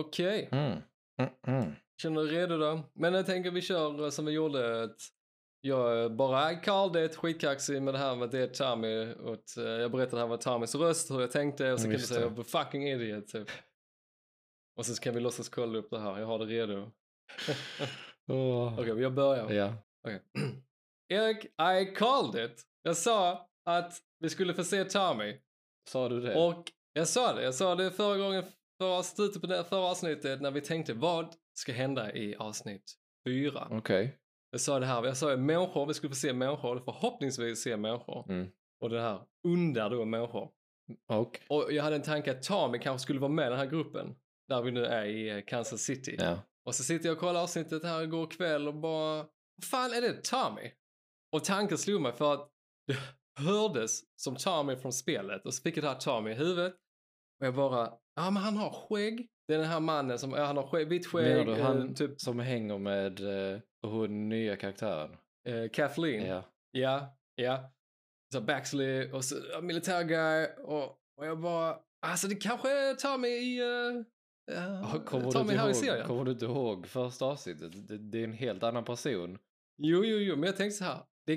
Okej, Mm. Mm, mm. känner du redo då? Men jag tänker vi kör eh, som vi gjorde. Ett, jag bara called it, skitkaxig med det här med att det är Tommy. Och eh, jag berättade här var Tommys röst, hur jag tänkte och så Mm, kan du säga det. "I'm a fucking idiot typ. Och så kan vi låtsas kolla upp det här, jag har det redo. Okej, jag börjar. Ja. Okej. Erik, I called it. Jag sa att vi skulle få se Tommy. Sa du det? Och jag sa det, jag sa det förra gången, förra, slutet på det förra avsnittet när vi tänkte vad ska hända i avsnitt fyra. Okej. Jag sa det här, jag sa människor, vi skulle få se människor, förhoppningsvis se människor. Mm. Och det här undar då människor. Och? Och jag hade en tanke att Tommy kanske skulle vara med i den här gruppen. Där vi nu är i eh, Kansas City. Ja. Och så sitter jag och kollar avsnittet här igår kväll och bara, vad fan är det Tommy? Och tanken slog mig för att det hördes som Tommy från spelet och så fick jag det här Tommy i huvudet. Och jag bara, ja men han har skägg. Det är den här mannen som, ja, han har skägg, vitt skägg, du eh, han typ som hänger med eh, hon nya karaktären? eh, Kathleen. Ja. Ja, ja. Så Baxley och så ja, militär guy och, och jag bara, alltså det kanske är Tommy i, uh, Ja, Kommer, du Tommy inte här i ihåg, serien. kommer du inte ihåg första avsnittet? Det, det är en helt annan person. Jo, jo, jo, men jag tänkte så här. Det,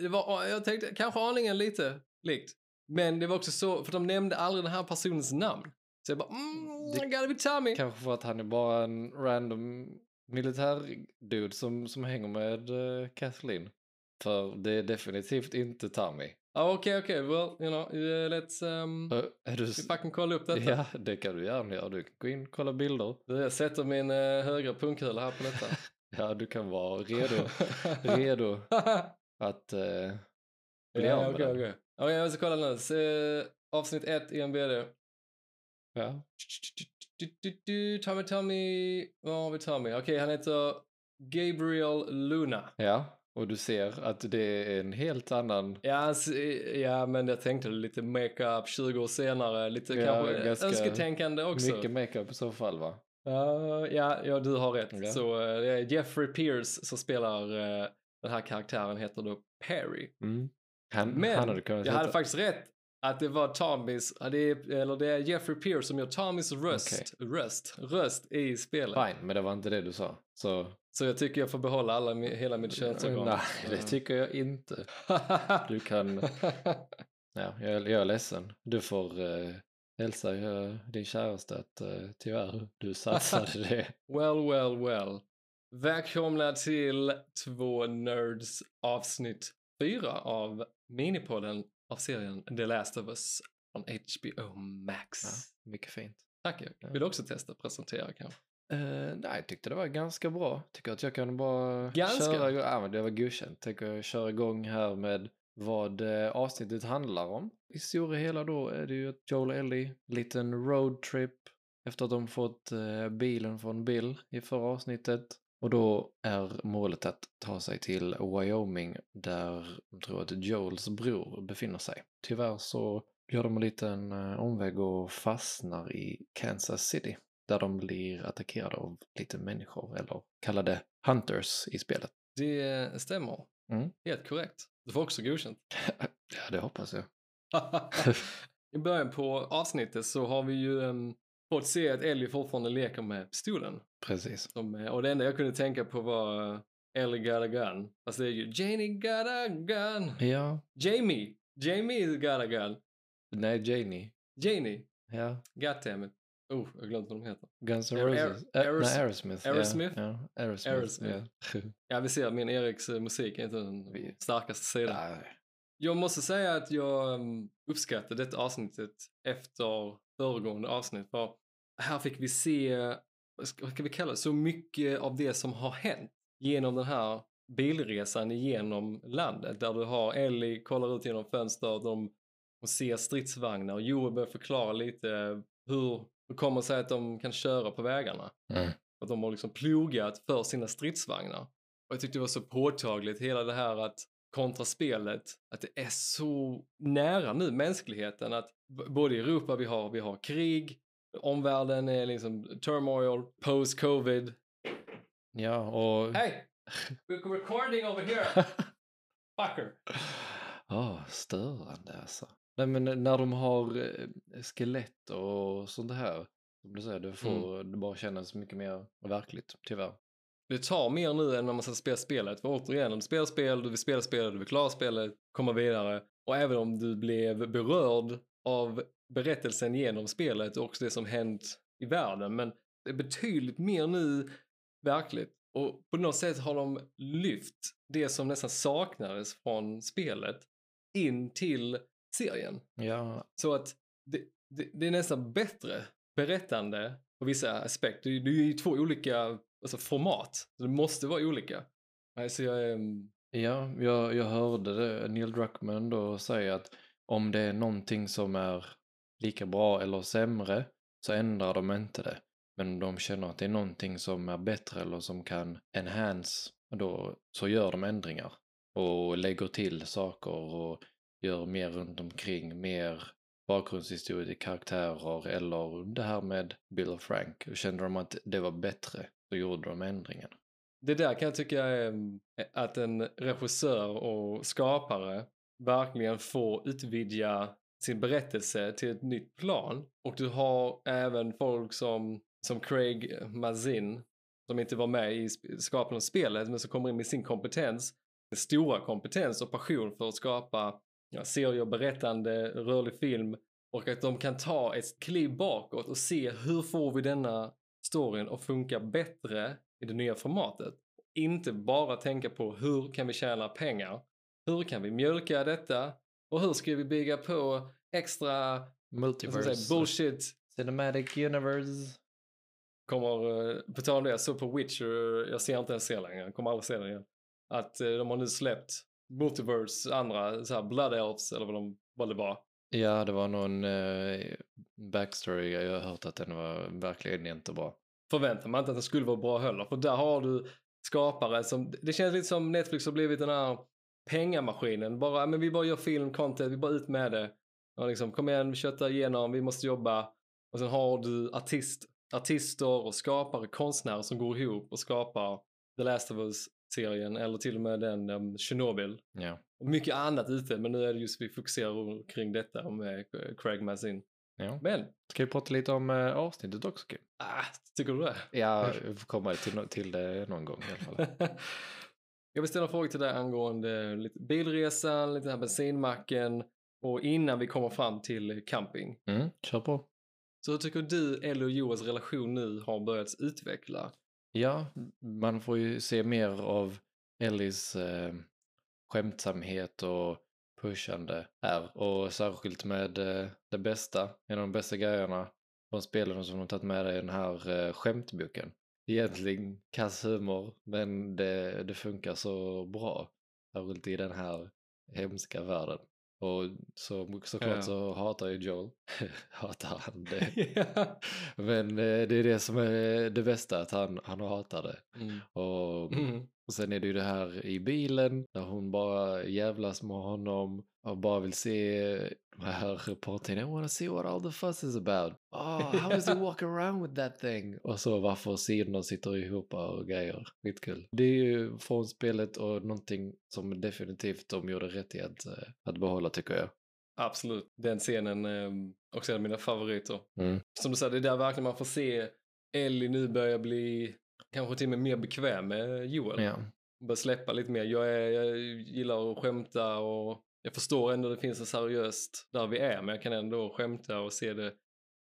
det var, jag tänkte kanske aningen lite likt. Men det var också så, för de nämnde aldrig den här personens namn. Så jag bara, mm, Det- I gotta be Tommy. Kanske för att han är bara en random militärdude som, som hänger med uh, Kathleen. För det är definitivt inte Tommy. Ja, Okej, okej, well, you know, uh, let's, um, Uh, är du... vi fucking kolla upp detta. Ja, det kan du gärna göra. Du kan gå in och kolla bilder. Du, Jag sätter min uh, högra pungkula här på detta. Ja, du kan vara redo, redo att uh, bli ja, av med okej, den. okej. Okej, jag ska kolla nu. Se, avsnitt 1 i NBD. Ja. Tommy, Tommy, var har vi Tommy? Okej, han heter Gabriel Luna. ja, och du ser att det är en helt annan... Ja, ja, men jag tänkte lite makeup 20 år senare, lite Ja, kanske önsketänkande också. Mycket makeup i så fall va? Ja, ja, ja, du har rätt. Ja. Så eh, det är Jeffrey Pierce som spelar eh, den här karaktären heter då Perry. Mm. Han, Men han hade jag hade faktiskt rätt att det var Tommys, ja, det är, eller det är Jeffrey Pierce som gör Tommys röst, röst, röst i spelet. Fine, men det var inte det du sa. Så... Så jag tycker jag får behålla alla, hela mitt könsorgan. Nej, det tycker jag inte. Du kan... Ja, jag, jag är ledsen. Du får uh, hälsa eh, din käraste att uh, tyvärr, du satsade det. well, well, well. Välkomna till två nerds avsnitt fyra av minipodden av serien The Last of Us från HBO Max. Ja, mycket fint. Tack Erik. Vill du också testa presentera kanske? Uh, nej, jag tyckte det var ganska bra. Tycker att jag kan bara Ganska? köra igång. Ja, men det var godkänt. Tänker jag köra igång här med vad eh, avsnittet handlar om. I stora hela då är det ju att Joel och Ellie, liten roadtrip efter att de fått eh, bilen från Bill i förra avsnittet. Och då är målet att ta sig till Wyoming där de tror att Joels bror befinner sig. Tyvärr så gör de en liten eh, omväg och fastnar i Kansas City där de blir attackerade av lite människor eller kallade hunters i spelet. Det stämmer. Mm. Helt korrekt. Du får också godkänt. Ja, det hoppas jag. I början på avsnittet så har vi ju um, fått se att Ellie fortfarande leker med pistolen. Precis. Som, eh, och det enda jag kunde tänka på var uh, Ellie got a gun. Fast det är ju Janie got a gun. Ja. Jamie. Jamie got a gun. Nej, Janie. Janie. Ja. Goddammit. Oh, jag glömt vad de heter. Guns N' Roses. Nej, Aerosmith. Aerosmith? Ja, Aerosmith. Aerosmith. Ja. Ja, vi ser min Eriks eh, musik är inte den starkaste sidan. Nej. Jag måste säga att jag um, uppskattade detta avsnittet efter föregående avsnitt. För här fick vi se, vad ska vi kalla det, så mycket av det som har hänt genom den här bilresan genom landet. Där du har Ellie kollar ut genom fönstret, de, de ser stridsvagnar och Joel börjar förklara lite hur det kommer sig att de kan köra på vägarna. Mm. Att de har liksom plogat för sina stridsvagnar. Och jag tyckte det var så påtagligt hela det här att kontra spelet, att det är så nära nu mänskligheten att både i Europa vi har, vi har krig, omvärlden är liksom turmoil, post-covid. Ja, och... Hey! We're recording over here! Fucker! Ja, störande alltså. Nej men när de har eh, skelett och sånt här. som du säger, det får det bara kännas mycket mer verkligt, tyvärr. Det tar mer nu än när man ska spela spelet. För återigen, du spelar spel, du vill spela spelet, du vill klara spelet, komma vidare. Och även om du blev berörd av berättelsen genom spelet och också det som hänt i världen. Men det är betydligt mer nu verkligt. Och på något sätt har de lyft det som nästan saknades från spelet in till serien. Ja, Så att det, det, det är nästan bättre berättande på vissa aspekter. Det är ju två olika alltså, format. Så det måste vara olika. Alltså jag mm, ja jag, jag hörde det, Neil Druckmann då säga att om det är någonting som är lika bra eller sämre så ändrar de inte det. Men om de känner att det är någonting som är bättre eller som kan enhance, då så gör de ändringar. Och lägger till saker och gör mer runt omkring, mer bakgrundshistoria till karaktärer eller det här med Bill och Frank. Och kände de att det var bättre så gjorde de ändringen. Det där kan jag tycka är eh, att en regissör och skapare verkligen får utvidga sin berättelse till ett nytt plan. Och du har även folk som, som Craig Mazin som inte var med i skapandet av spelet men som kommer in med sin kompetens, stora kompetens och passion för att skapa ja, serier, berättande, rörlig film och att de kan ta ett kliv bakåt och se hur får vi denna storyn att funka bättre i det nya formatet. Inte bara tänka på hur kan vi tjäna pengar, hur kan vi mjölka detta och hur ska vi bygga på extra man Multiverse. säga, bullshit Cinematic Universe. kommer, eh, på tal om det, jag såg på Witcher, jag ser inte ens se längre, jag kommer aldrig se den igen. Att eh, de har nu släppt Multiverse, andra så här Blood Elves eller vad, de, vad det var. Ja, det var någon eh, backstory. Jag har hört att den var verkligen inte bra. Förväntar man inte att den skulle vara bra heller, för där har du skapare som, det känns lite som Netflix har blivit den här pengamaskinen. Bara, men vi bara gör film, content, vi bara ut med det. Och liksom, kom igen, kötta igenom, vi måste jobba. Och sen har du artist, artister och skapare, konstnärer som går ihop och skapar The Last of Us-serien eller till och med den um, Chernobyl. Ja. Och mycket annat ute, men nu är det just vi fokuserar kring detta med Craig Mazin. ja. Men, Ska vi prata lite om eh, avsnittet också, ah, tycker du det? Ja, vi får komma till, till det någon gång i alla fall. Jag vill ställa frågor till dig angående lite bilresan, lite den här bensinmacken och innan vi kommer fram till camping. Mm, kör på. Så hur tycker du Ellie och Joels relation nu har börjat utveckla? Ja, man får ju se mer av Ellies eh, skämtsamhet och pushande här. Och särskilt med eh, det bästa, en av de bästa grejerna från spelen som de tagit med i den här eh, skämtboken. Egentligen kass humor, men det, det funkar så bra. Särskilt i den här hemska världen. Och så, såklart Ja. så hatar ju Joel, hatar han det. Ja. Men eh, det är det som är det bästa, att han, han hatar det. mm. Och, Mm. Och sen är det ju det här i bilen, där hon bara jävlas med honom och bara vill se de här reportern. I wanna see what all the fuss is about. Oh, how does he walk around with that thing? Och så varför sidorna sitter ihop och grejer. Skitkul. Det är ju från spelet och någonting som definitivt de gjorde rätt i att, eh, att behålla tycker jag. Absolut, den scenen är också en av mina favoriter. Mm. Som du säger, det är där verkligen man får se Ellie nu börja bli kanske till och med mer bekväm med Joel. Ja. börja släppa lite mer. Jag, är, jag gillar att skämta och jag förstår ändå att det finns så seriöst där vi är, men jag kan ändå skämta och se det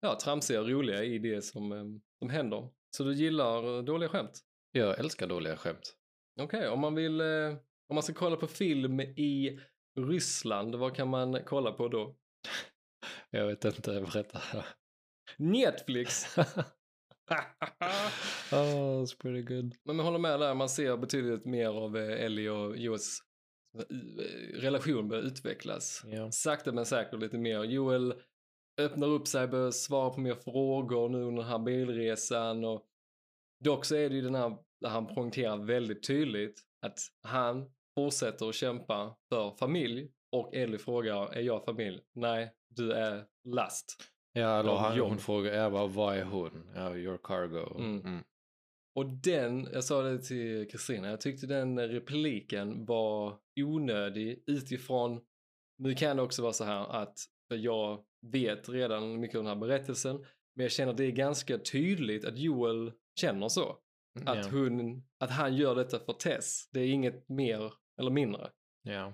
ja, tramsiga och roliga i det som, eh, som händer. Så du gillar eh, dåliga skämt? Jag älskar dåliga skämt. Okej, om man vill, eh, om man ska kolla på film i Ryssland, vad kan man kolla på då? Jag vet inte, berätta. Netflix! oh, it's pretty good. Men jag håller med där, man ser betydligt mer av eh, Ellie och Joels eh, relation börja utvecklas. Ja. sakta men säkert lite mer. Joel öppnar upp sig, börjar svara på mer frågor nu under den här bilresan. Och dock så är det ju den här där han poängterar väldigt tydligt att han fortsätter att kämpa för familj och Ellie frågar, är jag familj? Nej, du är last. Ja, eller han, hon frågar, jag bara, vad är hon? Ja, your cargo. Mm. Mm. Och den, jag sa det till Kristina, jag tyckte den repliken var onödig utifrån, nu kan det också vara så här att jag vet redan mycket om den här berättelsen, Men jag känner att det är ganska tydligt att Joel känner så. Att, ja. hon, att han gör detta för Tess. Det är inget mer eller mindre. ja.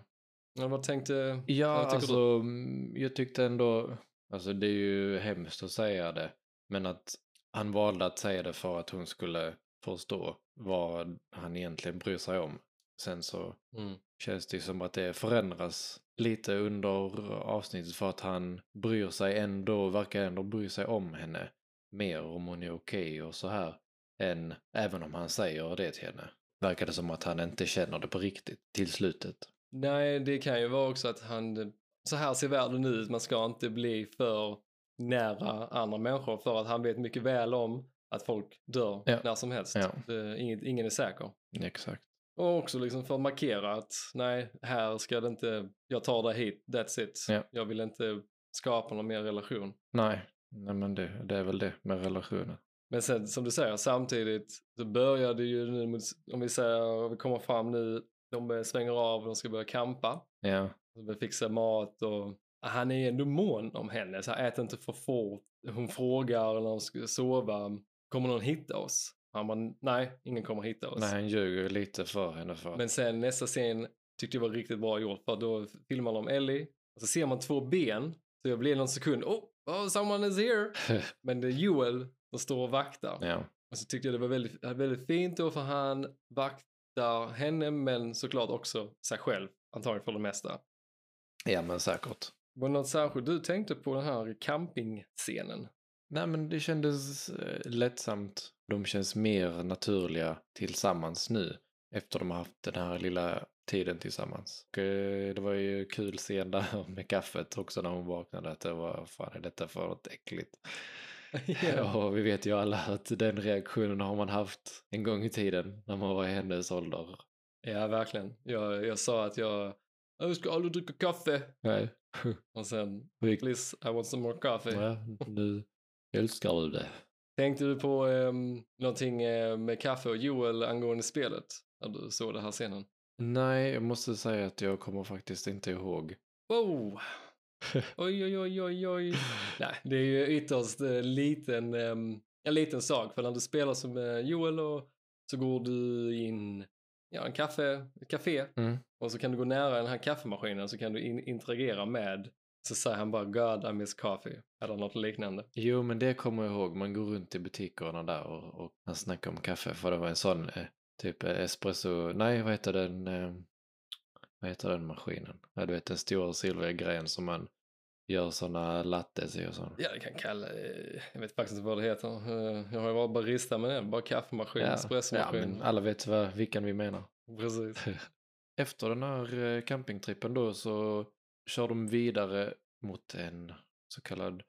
Men vad tänkte Ja, vad alltså mm, jag tyckte ändå, alltså det är ju hemskt att säga det, men att han valde att säga det för att hon skulle förstå vad han egentligen bryr sig om. Sen så? Mm. känns det som att det förändras lite under avsnittet för att han bryr sig ändå, verkar ändå bry sig om henne mer om hon är okej och så här, än även om han säger det till henne. Verkar det som att han inte känner det på riktigt till slutet. Nej, det kan ju vara också att han, så här ser världen ut, man ska inte bli för nära andra människor för att han vet mycket väl om att folk dör Ja. när som helst. Ja. Det, inget, ingen är säker. Exakt. Och också liksom för att markera att nej, här ska det inte, jag tar dig hit, that's it. Ja. Jag vill inte skapa någon mer relation. Nej, nej men det, det är väl det med relationer. Men sen som du säger, samtidigt så börjar det ju nu, mot, om vi säger, vi kommer fram nu, de svänger av och de ska börja campa. Ja, De fixa mat och han är ändå mån om henne, så här, ät inte för fort. Hon frågar när de ska sova, kommer någon hitta oss? Han bara, nej, ingen kommer hitta oss. nej han ljuger lite för henne för. Men sen nästa scen tyckte jag var riktigt bra gjort, för då filmar de Ellie och så ser man två ben, så jag blir någon sekund, oh, oh someone is here. Men det är Joel som står och vaktar. ja, Och så tyckte jag det var väldigt, väldigt fint då för han vaktar henne men såklart också sig själv, antagligen för det mesta. ja men säkert. Var det något särskilt du tänkte på den här campingscenen? Nej men det kändes eh, lättsamt. De känns mer naturliga tillsammans nu. Efter de har haft den här lilla tiden tillsammans. Och, eh, det var ju kul scen där med kaffet också när hon vaknade. Att det var, fan är detta för något äckligt? Och vi vet ju alla att den reaktionen har man haft en gång i tiden när man var i hennes ålder. ja, verkligen. Jag, jag sa att jag, jag ska aldrig dricka kaffe. Nej. Och sen, please, I want some more coffee. Ja, nu älskar du det. Tänkte du på um, någonting eh, med kaffe och Joel angående spelet? När du såg den här scenen? Nej, jag måste säga att jag kommer faktiskt inte ihåg. Wow! Oj, oj, oj, oj, oj. Nej, det är ju ytterst eh, liten, ehm, en liten sak. För när du spelar som eh, Joel och så går du in ja, en kaffe, ett café Mm. och så kan du gå nära den här kaffemaskinen så kan du in, interagera med så säger han bara God I miss coffee eller något liknande. Jo, men det kommer jag ihåg. Man går runt i butikerna där och, och han snackar om kaffe. För det var en sån eh, typ eh, espresso, nej vad heter den, eh, vad heter den maskinen? Ja, du vet den stora silvriga grejen som man gör såna lattes i och sånt. Ja, jag kan kalla eh, jag vet faktiskt inte vad det heter. Eh, Jag har ju varit barista med det, bara kaffemaskin, ja, espressomaskin. men alla vet vad, vilken vi menar. Precis. Efter den här eh, campingtrippen då så kör de vidare mot en så kallad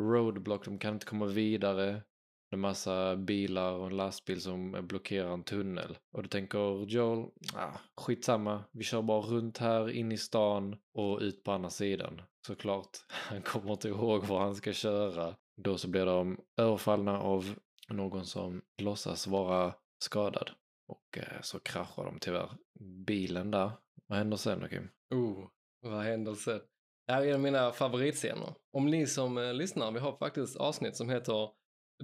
roadblock. De kan inte komma vidare. Det är massa bilar och en lastbil som eh, blockerar en tunnel. Och då tänker Joel, ah, skitsamma, vi kör bara runt här, in i stan och ut på andra sidan. Såklart, han kommer inte ihåg var han ska köra. Då så blir de överfallna av någon som låtsas vara skadad. Och eh, så kraschar de tyvärr bilen där. Vad händer sen då Kim? Oh, vad händer sen? Det här är en av mina favoritscener. Om ni som eh, lyssnar, vi har faktiskt avsnitt som heter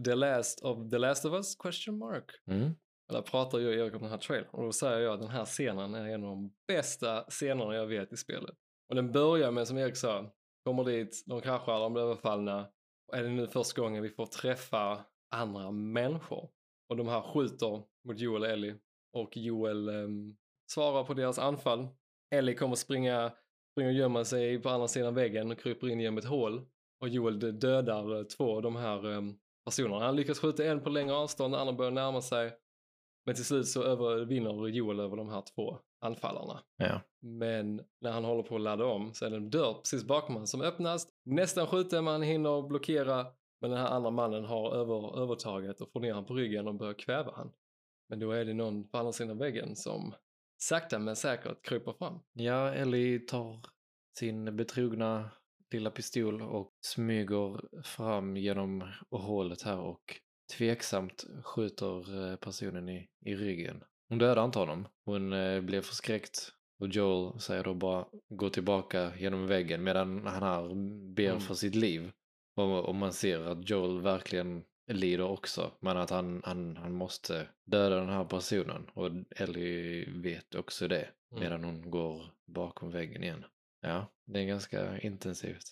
The Last of The Last of Us? Question mark. Mm. Där pratar jag och Erik om den här trailern och då säger jag att den här scenen är en av de bästa scenerna jag vet i spelet. Och den börjar med, som Erik sa, kommer dit, de kraschar, de blir överfallna. Och är det nu första gången vi får träffa andra människor? Och de här skjuter mot Joel och Ellie och Joel ehm, svarar på deras anfall. Ellie kommer springa, springa och gömma sig på andra sidan väggen och kryper in genom ett hål. Och Joel dödar eh, två av de här ehm, personerna. Han lyckas skjuta en på längre avstånd, den andra börjar närma sig. Men till slut så över, vinner Joel över de här två anfallarna. Ja. Men när han håller på att ladda om så är det en dörr precis bakom honom som öppnas. Nästan skjuter man hinner blockera. Men den här andra mannen har över, övertaget och får ner honom på ryggen och börjar kväva han. Men då är det någon på andra sidan väggen som sakta men säkert kryper fram. Ja, Ellie tar sin betrogna lilla pistol och smyger fram genom hålet här och tveksamt skjuter eh, personen i, i ryggen. Hon dödar inte honom. Hon eh, blev förskräckt och Joel säger då bara gå tillbaka genom väggen medan han här ber Mm. för sitt liv. Och, och man ser att Joel verkligen lider också. Men att han, han, han måste döda den här personen. Och Ellie vet också det. Mm. Medan hon går bakom väggen igen. Ja, det är ganska intensivt.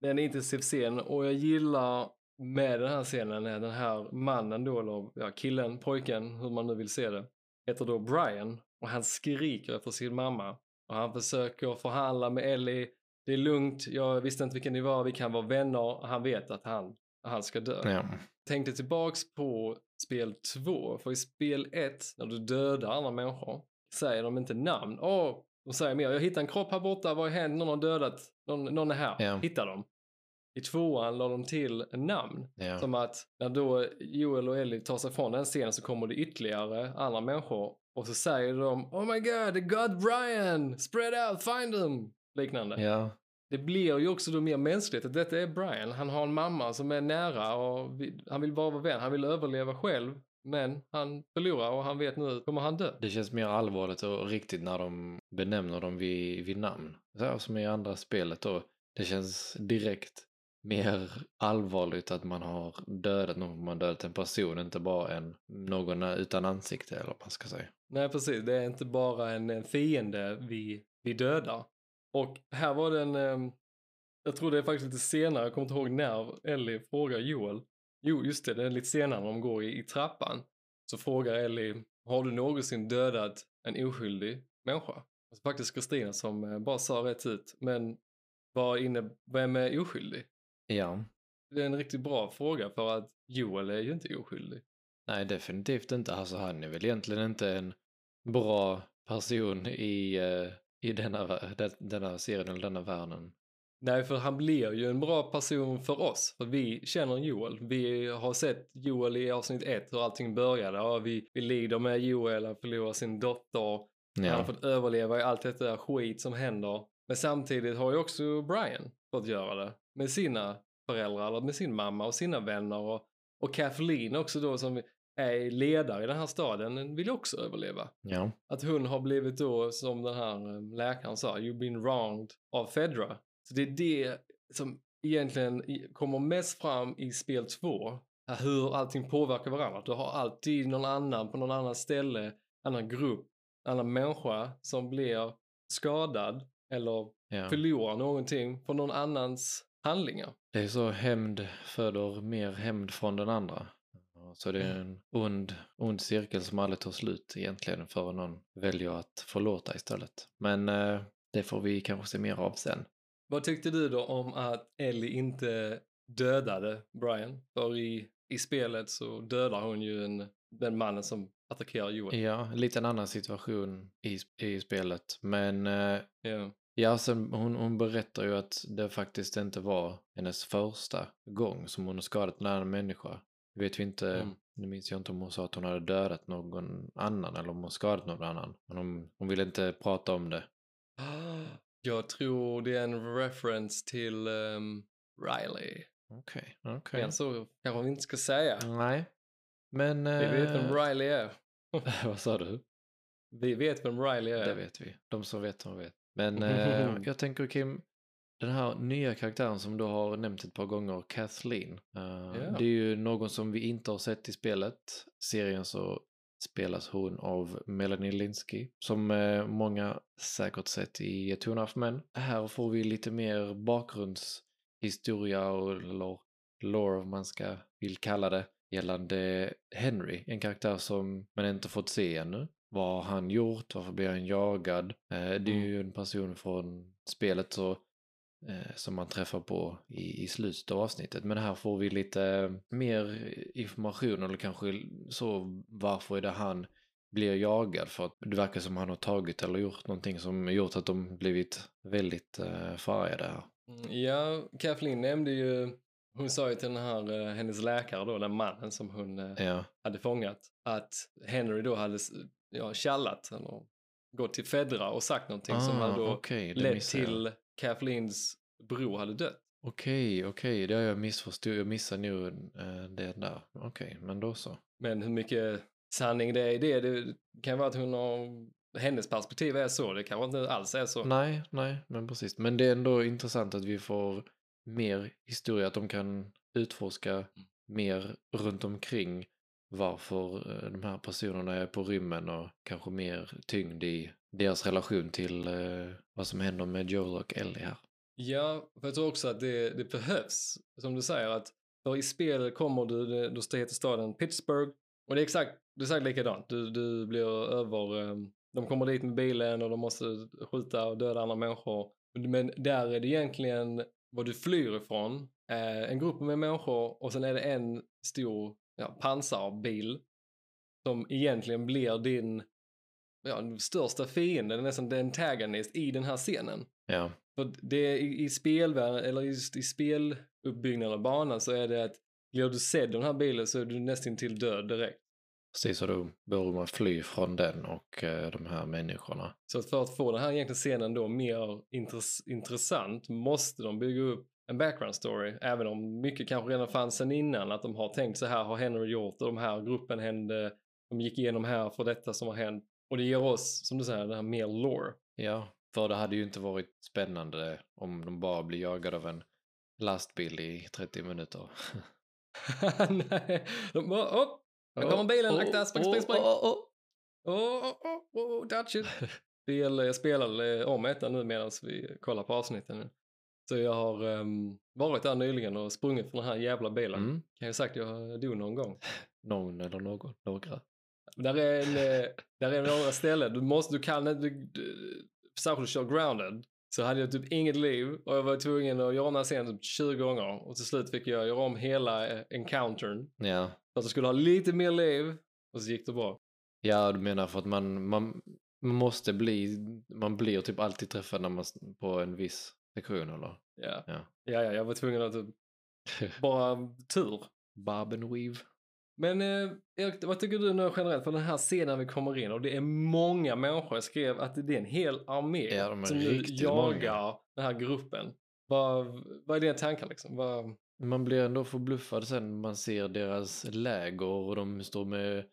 Det är en intensiv scen och jag gillar med den här scenen är den här mannen då, eller ja, killen, pojken, hur man nu vill se det, heter då Brian och han skriker efter sin mamma och han försöker förhandla med Ellie. Det är lugnt, jag visste inte vilken ni var, vi kan vara vänner. Han vet att han, han ska dö. Ja, Tänkte tillbaks på spel 2, för i spel 1, när du dödar andra människor, säger de inte namn. Åh, de säger mer, jag hittade en kropp här borta, vad har hänt? Någon har dödat, någon, någon är här, Ja. hitta dem. I tvåan la de till namn. ja. Som att när då Joel och Ellie tar sig från den scenen så kommer det ytterligare andra människor. Och så säger de Oh my god, the God Brian! Spread out, find them! Liknande. ja. Det blir ju också då mer mänskligt att detta är Brian. Han har en mamma som är nära och han vill bara vara vän. Han vill överleva själv. Men han förlorar och han vet nu kommer han dö. Det känns mer allvarligt och riktigt när de benämner dem vid, vid namn. Så här som i andra spelet då. Det känns direkt mer allvarligt att man har dödat någon, man dödat en person, inte bara en, någon utan ansikte eller vad man ska säga. Nej, precis. Det är inte bara en, en fiende vi, vi dödar. Och här var det en... ehm, jag tror det är faktiskt lite senare, jag kommer inte ihåg när Ellie frågar Joel. Jo, just det, det är lite senare när de går i, i trappan. Så frågar Ellie, har du någonsin dödat en oskyldig människa? Och så faktiskt Kristina som eh, bara sa rätt ut. Men vad inne, vem är oskyldig? Ja, Det är en riktigt bra fråga för att Joel är ju inte oskyldig. nej definitivt inte. Alltså han är väl egentligen inte en bra person i, eh, i denna, denna serien eller denna världen. Nej, för han blir ju en bra person för oss. För vi känner Joel. Vi har sett Joel i avsnitt ett, hur allting började. Ja, vi, vi lider med Joel, han förlorar sin dotter. Han har Ja, fått överleva i allt detta skit som händer. Men samtidigt har ju också Brian fått göra det. Med sina föräldrar, eller med sin mamma och sina vänner. Och, och Kathleen också då som är ledare i den här staden vill också överleva. ja, Att hon har blivit då, som den här eh, läkaren sa, you've been wronged av Fedra. Så det är det som egentligen kommer mest fram i spel 2. Hur allting påverkar varandra. Du har alltid någon annan på någon annan ställe, annan grupp, annan människa som blir skadad eller ja. förlorar någonting på någon annans handlingar. Det är så hämnd föder mer hämnd från den andra. Så det är en ond, ond cirkel som aldrig tar slut egentligen förrän någon väljer att förlåta istället. Men eh, det får vi kanske se mer av sen. Vad tyckte du då om att Ellie inte dödade Brian? För i, i spelet så dödar hon ju en, den mannen som attackerar Joel. Ja, en liten annan situation i, i spelet. Men eh, Ja. ja, sen, hon, hon berättar ju att det faktiskt inte var hennes första gång som hon har skadat en annan människa. Det vet vi inte, Mm. nu minns jag inte om hon sa att hon hade dödat någon annan eller om hon skadat någon annan. Men hon, hon ville inte prata om det. Jag tror det är en reference till ehm, Riley. Okej, okej. Men så kanske vi inte ska säga. Nej. Men... Vi vet vem eh, Riley är. vad sa du? Vi vet vem Riley är. Det vet vi. De som vet, de vet. Men eh, jag tänker Kim, den här nya karaktären som du har nämnt ett par gånger, Kathleen. eh, Ja. Det är ju någon som vi inte har sett i spelet. Serien så spelas hon av Melanie Linsky, som eh, många säkert sett i Two and Men. Här får vi lite mer bakgrundshistoria och eller lore, om man ska vill kalla det, gällande Henry. En karaktär som man inte fått se ännu. Vad har han gjort? Varför blir han jagad? Eh, det är ju en person från spelet så, som man träffar på i, i slutet av avsnittet. Men här får vi lite mer information eller kanske så varför är det han blir jagad för att det verkar som han har tagit eller gjort någonting som gjort att de blivit väldigt eh, förargade här. Mm, Ja, Kathleen nämnde ju, hon sa ju till den här, eh, hennes läkare då, den mannen som hon eh, Ja, hade fångat, att Henry då hade ja, tjallat eller gått till Fedra och sagt någonting som hade då Ah, det lett till Kathleens bror hade dött. Okej, okej, det har jag missförstått. Jag missade nog eh, det där. Okej, men då så. Men hur mycket sanning det är i det, det kan vara att hon har, hennes perspektiv är så, det kanske inte alls är så. Nej, nej, men precis. Men det är ändå intressant att vi får mer historia, att de kan utforska mer runt omkring varför eh, de här personerna är på rymmen och kanske mer tyngd i deras relation till eh, vad som händer med Joel och Ellie här. Ja, för jag tror också att det, det behövs. Som du säger, att för i spelet kommer du, det- då heter staden Pittsburgh. Och det är exakt, det är exakt likadant. Du, du blir över, ehm, de kommer dit med bilen och de måste skjuta och döda andra människor. Men där är det egentligen vad du flyr ifrån. Eh, en grupp med människor och sen är det en stor ja, pansarbil som egentligen blir din ja, största fiende, nästan den antagonist i den här scenen. Ja, För det är i, i spelvärlden, eller just i speluppbyggnaden av banan så är det att blir du sedd den här bilen så är du nästan till död direkt. precis så då bör man fly från den och eh, de här människorna. Så att för att få den här egentligen scenen då mer intress intressant måste de bygga upp en background story. Även om mycket kanske redan fanns sen innan. Att de har tänkt så här har Henry gjort och de här gruppen hände. De gick igenom här för detta som har hänt. Och det ger oss, som du säger, det här mer lore. Ja, för det hade ju inte varit spännande om de bara blir jagade av en lastbil i 30 minuter. Nej, de bara, oh, här kommer bilen, akta, spring, spring, spring. oh, oh. Oh, oh, oh, oh, touch it. Spel, jag spelade om ettan nu medan vi kollar på avsnitten. nu. Så jag har ehm, varit där nyligen och sprungit från den här jävla bilen. Mm. Kan jag sagt jag dog någon gång. Någon eller någon, några. Där är, en, eh, där är några ställen, du måste, du kan inte, du, du, särskilt kör grounded. Så hade jag typ inget liv och jag var tvungen att göra den här scenen typ 20 gånger. Och till slut fick jag göra om hela eh, encountern. Ja. Så att jag skulle ha lite mer liv. Och så gick det bra. ja, du menar för att man, man, man måste bli, man blir typ alltid träffad när man, på en viss sektion eller? Ja. Ja. Ja, ja, jag var tvungen att typ bara tur. And weave. Men eh, Erik, vad tycker du nu generellt för den här scenen vi kommer in och det är många människor. Jag skrev att det är en hel armé Ja, som nu jagar många. den här gruppen. Vad, vad är dina tankar liksom? Vad, Man blir ändå förbluffad sen man ser deras läger och de står med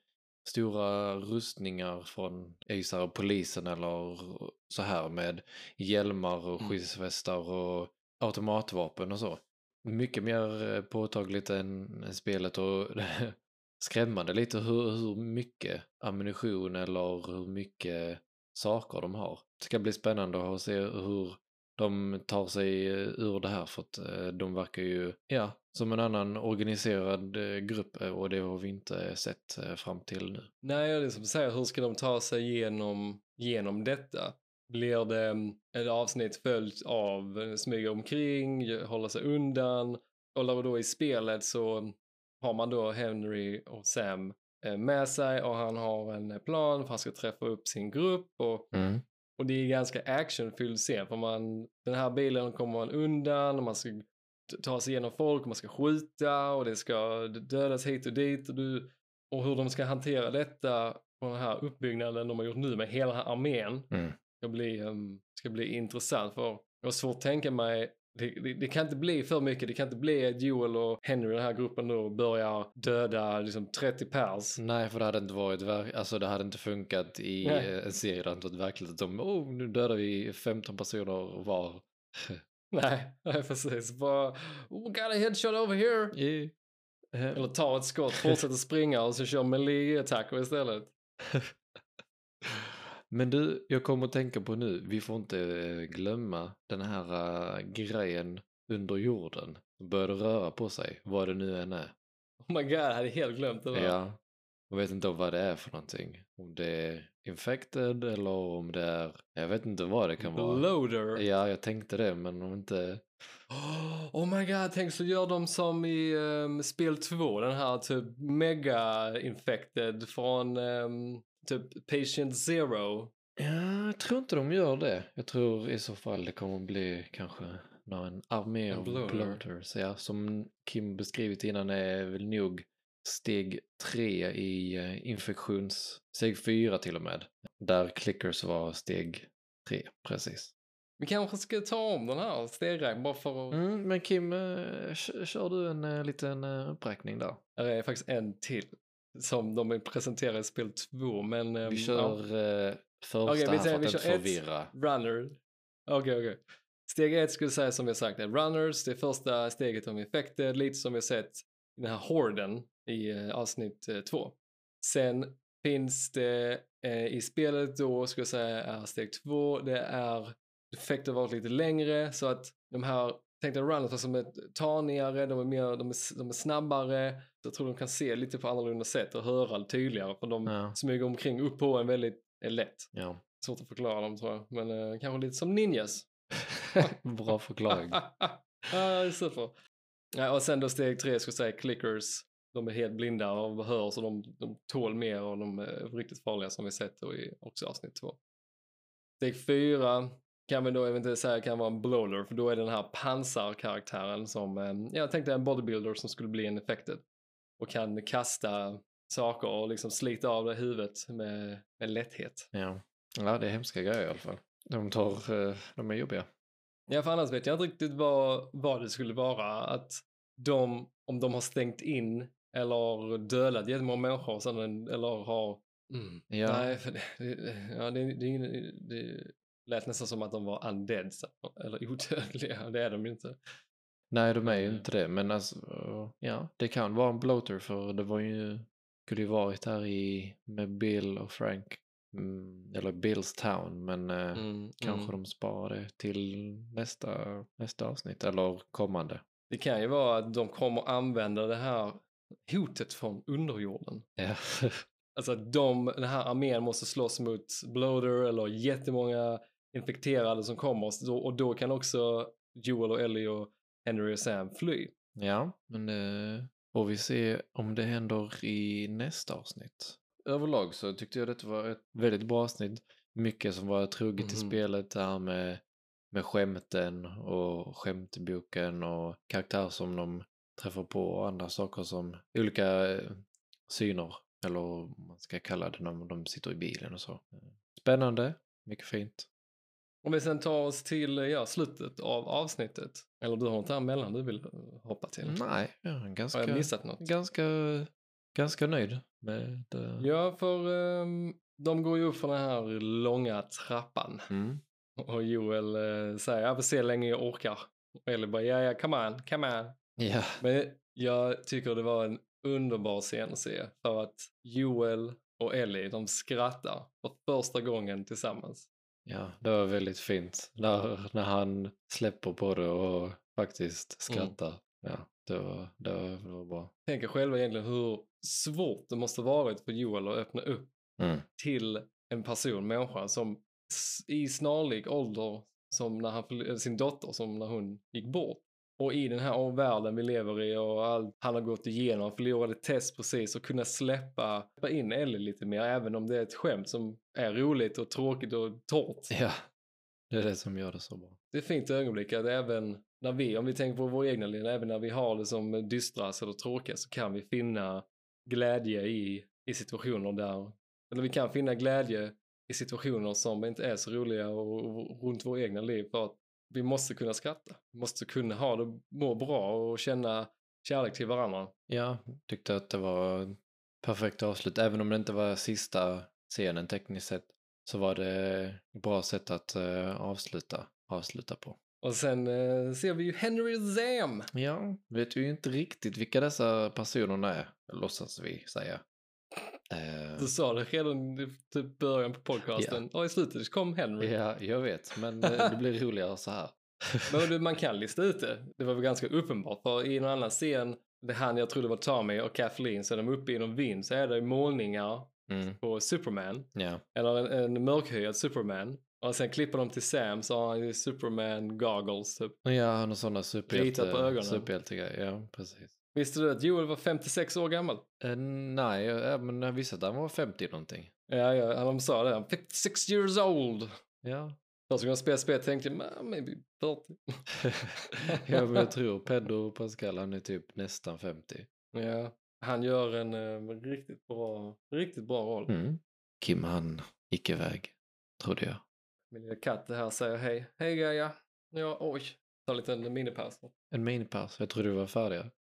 stora rustningar från Isar och polisen eller så här med hjälmar och Mm. skyddsvästar och automatvapen och så. Mycket mer eh, påtagligt än än spelet och skrämmande lite hur, hur mycket ammunition eller hur mycket saker de har. Det ska bli spännande att se hur de tar sig eh, ur det här för att eh, de verkar ju, ja, som en annan organiserad eh, grupp och det har vi inte sett fram till nu. nej, det är som du säger, hur ska de ta sig igenom, genom detta? Blir det mm, ett avsnitt följt av smyga omkring, hålla sig undan? Och då i spelet så har man då Henry och Sam med sig och han har en plan för han ska träffa upp sin grupp och, och det är ganska actionfylld scen för man, den här bilen kommer man undan och man ska ta sig igenom folk och man ska skjuta och det ska dödas hit och dit och, du, och hur de ska hantera detta och den här uppbyggnaden de har gjort nu med hela den här armén Mm. ska bli, um, ska bli intressant för jag har svårt att tänka mig det, det, det kan inte bli för mycket. Det kan inte bli att Joel och Henry, den här gruppen då, börjar döda liksom 30 pers. Nej, för det hade inte varit, alltså det hade inte funkat i Nej. eh, en serie där det inte varit verkligt att de, oh, nu dödar vi 15 personer var. Nej, nej precis. Bara, oh, got a headshot over here. Yeah. Eh, Eller ta ett skott, fortsätter springa och så kör melee-attacker istället. Men du, jag kommer att tänka på nu, vi får inte eh, glömma den här eh, grejen under jorden. Började röra på sig, vad det nu än är. Oh my god, jag hade helt glömt det där. Ja. Jag vet inte vad det är för någonting. Om det är infected eller om det är, jag vet inte vad det kan vara. Bloater. Ja, jag tänkte det, men om inte... Oh my god, tänk så gör de som i um, spel 2, den här typ mega infected från um, typ patient zero. Ja, jag tror inte de gör det. Jag tror i så fall det kommer bli kanske en armé av bloater. bloaters. Ja, som Kim beskrivit innan är väl nog steg tre i eh, infektions... Steg fyra till och med. Där clickers var steg tre, precis. Vi kanske ska ta om den här stegräkningen bara för att... Mm, men Kim, eh, kö- kör du en eh, liten uppräkning där? Det är faktiskt en till som de presenterar i spel 2, men... um, Vi ja. kör eh, första Okej, vi här för säger- att inte förvirra. Runner. Okej, okej. Steg ett skulle säga som jag sagt är runners, det första steget om effekter, lite som vi sett i den här horden i eh, avsnitt eh, två. Sen finns det i spelet då, ska jag säga, är steg två, det är effekter varit lite längre så att de här tänkte runners som är tanigare, de är, mer, de, är, de är snabbare. Jag tror de kan se lite på annorlunda sätt och höra tydligare för de Ja. smyger omkring upp på en väldigt är lätt. Ja. Svårt att förklara dem tror jag, men eh, kanske lite som ninjas. Bra förklaring. ja, super. Ja, och sen då steg tre skulle jag säga clickers. De är helt blinda och hör så de, de tål mer och de är riktigt farliga som vi sett i också avsnitt två. Steg fyra kan vi då eventuellt säga kan vara en bloater för då är den här pansarkaraktären som, eh, jag tänkte en bodybuilder som skulle bli en effekted och kan kasta saker och liksom slita av det huvudet med, med lätthet. Ja. ja, det är hemska grejer i alla fall. De tar, eh, de är jobbiga. Ja, för annars vet jag inte riktigt vad, vad det skulle vara. Att de, om de har stängt in eller dödat jättemånga människor eller har... Mm. Ja. Nej, för det, det, ja, det, det, det lät nästan som att de var undead, eller odödliga. Det är de ju inte. Nej, de är ju Eh. inte det. Men alltså, ja, det kan vara en bloater för det var ju, skulle ju varit här i, med Bill och Frank. Mm, eller Bills town, men eh, Mm, kanske mm. de sparar det till nästa, nästa avsnitt eller kommande. Det kan ju vara att de kommer använda det här hotet från underjorden. Ja. Alltså att de, den här armén måste slåss mot bloater eller jättemånga infekterade som kommer och då, och då kan också Joel och Ellie och Henry och Sam fly. ja, men eh, får vi se om det händer i nästa avsnitt. Överlag så tyckte jag detta var ett väldigt bra avsnitt. Mycket som var troget i Mhm. spelet, det här med, med skämten och skämtboken och karaktärer som de träffar på och andra saker som olika eh, syner eller vad man ska kalla det när de sitter i bilen och så. Spännande, mycket fint. Om vi sen tar oss till ja, slutet av avsnittet. Eller du har något däremellan du vill eh, hoppa till? Nej, jag är ganska, Har jag missat något? ganska, ganska nöjd med det. Ja, för ehm, de går ju upp för den här långa trappan. Mm. Och Joel eh, säger, jag får se hur länge jag orkar. Och Ellie bara, ja, ja, come on, come on. Ja, Men jag tycker det var en underbar scen att se för att Joel och Ellie de skrattar för första gången tillsammans. Ja, det var väldigt fint. När, när han släpper på det och faktiskt skrattar. Ja, det var, det, var, det var bra. Tänker själva egentligen hur svårt det måste varit för Joel att öppna upp Mm. till en person, människa som i snarlik ålder som när han sin dotter som när hon gick bort. Och i den här världen vi lever i och allt han har gått igenom, förlorade test precis och kunna släppa, släppa in Ellie lite mer även om det är ett skämt som är roligt och tråkigt och torrt. Ja, det är det som gör det så bra. Det är ett fint ögonblick att även när vi, om vi tänker på vår egna liv, även när vi har det som dystrast eller tråkiga så kan vi finna glädje i, i situationer där, eller vi kan finna glädje i situationer som inte är så roliga och, och runt vår egna liv för att vi måste kunna skratta. Vi måste kunna ha det, må bra och känna kärlek till varandra. Ja, tyckte att det var perfekt avslut. Även om det inte var sista scenen tekniskt sett så var det ett bra sätt att eh, avsluta, avsluta på. Och sen eh, ser vi ju Henry Zam. Ja, vet vi ju inte riktigt vilka dessa personerna är, låtsas vi säga. Eh, Du sa det redan i typ början på podcasten. Och i slutet kom Henry. ja, jag vet, men eh, det blir roligare så här. Men man kan lista ut det. Det var väl ganska uppenbart. För i en annan scen, det han jag trodde var Tommy och Kathleen, så är de uppe i någon vind så är det målningar Mm, på Superman. ja, Eller en, en mörkhyad Superman. Och sen klipper de till Sam så har han ju Superman goggles typ. ja, han har sådana superhjälte, superhjältegrejer. Ja, precis. Visste du att Joel var 56 år gammal? Eh, nej, men jag visste att han var 50 någonting. Ja, ja, de sa det. 56 years old. Ja, Första gången jag spelade spel tänkte jag, "Men, maybe 40. ja men jag tror Pedro Pascal han är typ nästan 50. Ja, han gör en eh, riktigt bra, riktigt bra roll. Mm. Kim han gick iväg, trodde jag. Min lilla katt här säger hej. Hej Gaia. Ja, oj. Ta en liten minipaus. En minipaus, jag trodde du var färdiga.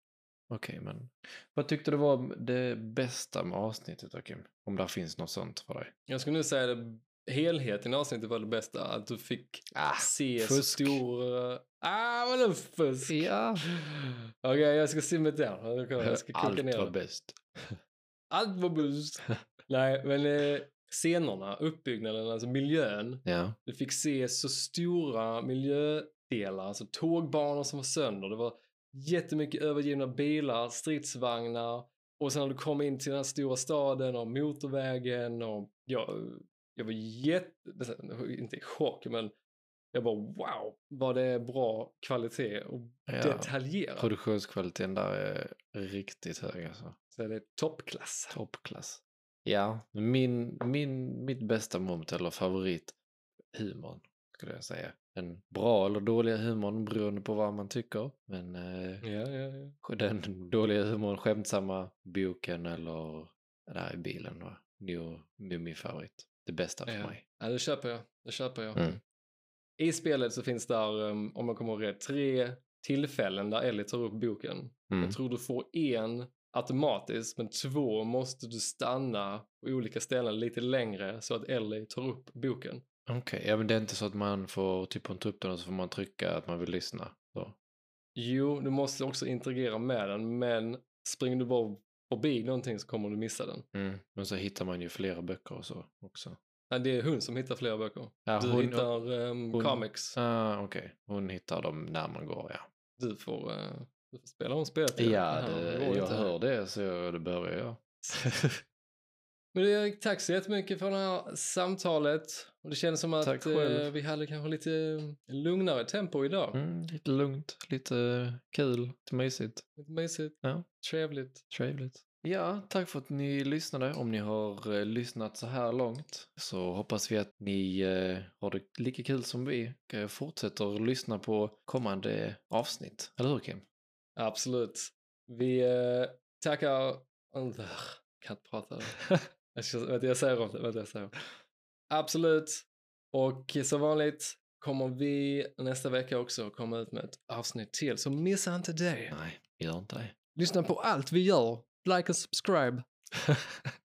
Okej, men vad tyckte du var det bästa med avsnittet då Kim? Om där finns något sånt för dig? Jag skulle nu säga det helheten i avsnittet var det bästa. Att du fick Ah, se så fusk. stora... Ah, vadå fusk? Ja. Okej, jag ska simma down. Jag ska koka Allt ner var det. bäst. Allt var bäst. Nej, men eh, scenerna, uppbyggnaden, alltså miljön. Ja. Du fick se så stora miljödelar, alltså tågbanor som var sönder. Det var jättemycket övergivna bilar, stridsvagnar. Och sen när du kom in till den här stora staden och motorvägen och jag, jag var jätte, inte i chock, men jag bara wow, vad det är bra kvalitet och Ja. detaljerat. Produktionskvaliteten där är riktigt hög alltså. Så det är toppklass. Toppklass. Ja, min, min, mitt bästa moment eller favorit, humorn skulle jag säga. Den bra eller dåliga humorn beroende på vad man tycker. Men eh, Ja, ja, ja. den dåliga humorn, skämtsamma boken eller där i bilen var nog min favorit. Det bästa för mig. Ja, det köper jag. Det köper jag. Mm. I spelet så finns där, um, om jag kommer ihåg rätt, tre tillfällen där Ellie tar upp boken. Mm. Jag tror du får en automatiskt, men två måste du stanna på olika ställen lite längre så att Ellie tar upp boken. Okej, ja men det är inte så att man får typ ta upp den och så får man trycka att man vill lyssna. Så. Jo, du måste också interagera med den, men springer du bara förbi någonting så kommer du missa den. Mm. Men så hittar man ju flera böcker och så också. Nej, det är hon som hittar flera böcker. Ja, du hon- hittar um, hon- comics. Ah, okej. Hon hittar dem när man går, ja. Du, får, uh, du får spela om spelet. Ja, det, jag hör det så jag, det behöver jag. Men det, tack så jättemycket för det här samtalet. Och det känns som att eh, vi hade kanske lite lugnare tempo idag. Mm, lite lugnt, lite kul, lite mysigt. Lite mysigt, Ja. trevligt. Trevligt. Ja, tack för att ni lyssnade. Om ni har eh, lyssnat så här långt så hoppas vi att ni eh, har det lika kul som vi. Eh, fortsätter lyssna på kommande avsnitt. Eller hur Kim? Absolut. Vi eh, tackar... Ugh, kan inte prata. jag, ska, vänta, jag säger om det. Vänta, jag säger om. Absolut. Och som vanligt kommer vi nästa vecka också komma ut med ett avsnitt till. Så missa inte det. Nej, gör inte det. Lyssna på allt vi gör. Like och subscribe.